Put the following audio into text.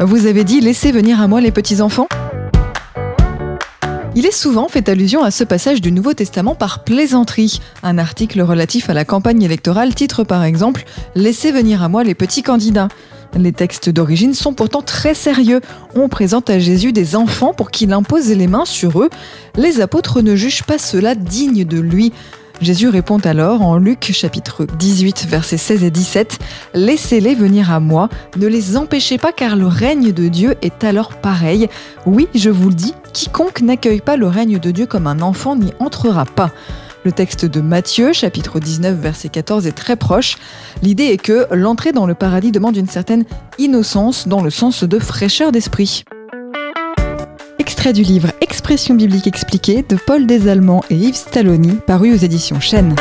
Vous avez dit laissez venir à moi les petits-enfants il est souvent fait allusion à ce passage du Nouveau Testament par plaisanterie. Un article relatif à la campagne électorale titre par exemple Laissez venir à moi les petits candidats. Les textes d'origine sont pourtant très sérieux. On présente à Jésus des enfants pour qu'il impose les mains sur eux. Les apôtres ne jugent pas cela digne de lui. Jésus répond alors en Luc chapitre 18 versets 16 et 17 Laissez-les venir à moi, ne les empêchez pas car le règne de Dieu est alors pareil. Oui, je vous le dis, quiconque n'accueille pas le règne de Dieu comme un enfant n'y entrera pas. Le texte de Matthieu, chapitre 19, verset 14, est très proche. L'idée est que l'entrée dans le paradis demande une certaine innocence dans le sens de fraîcheur d'esprit. Extrait du livre Expression biblique expliquée de Paul Desallemands et Yves Stalloni, paru aux éditions Chênes.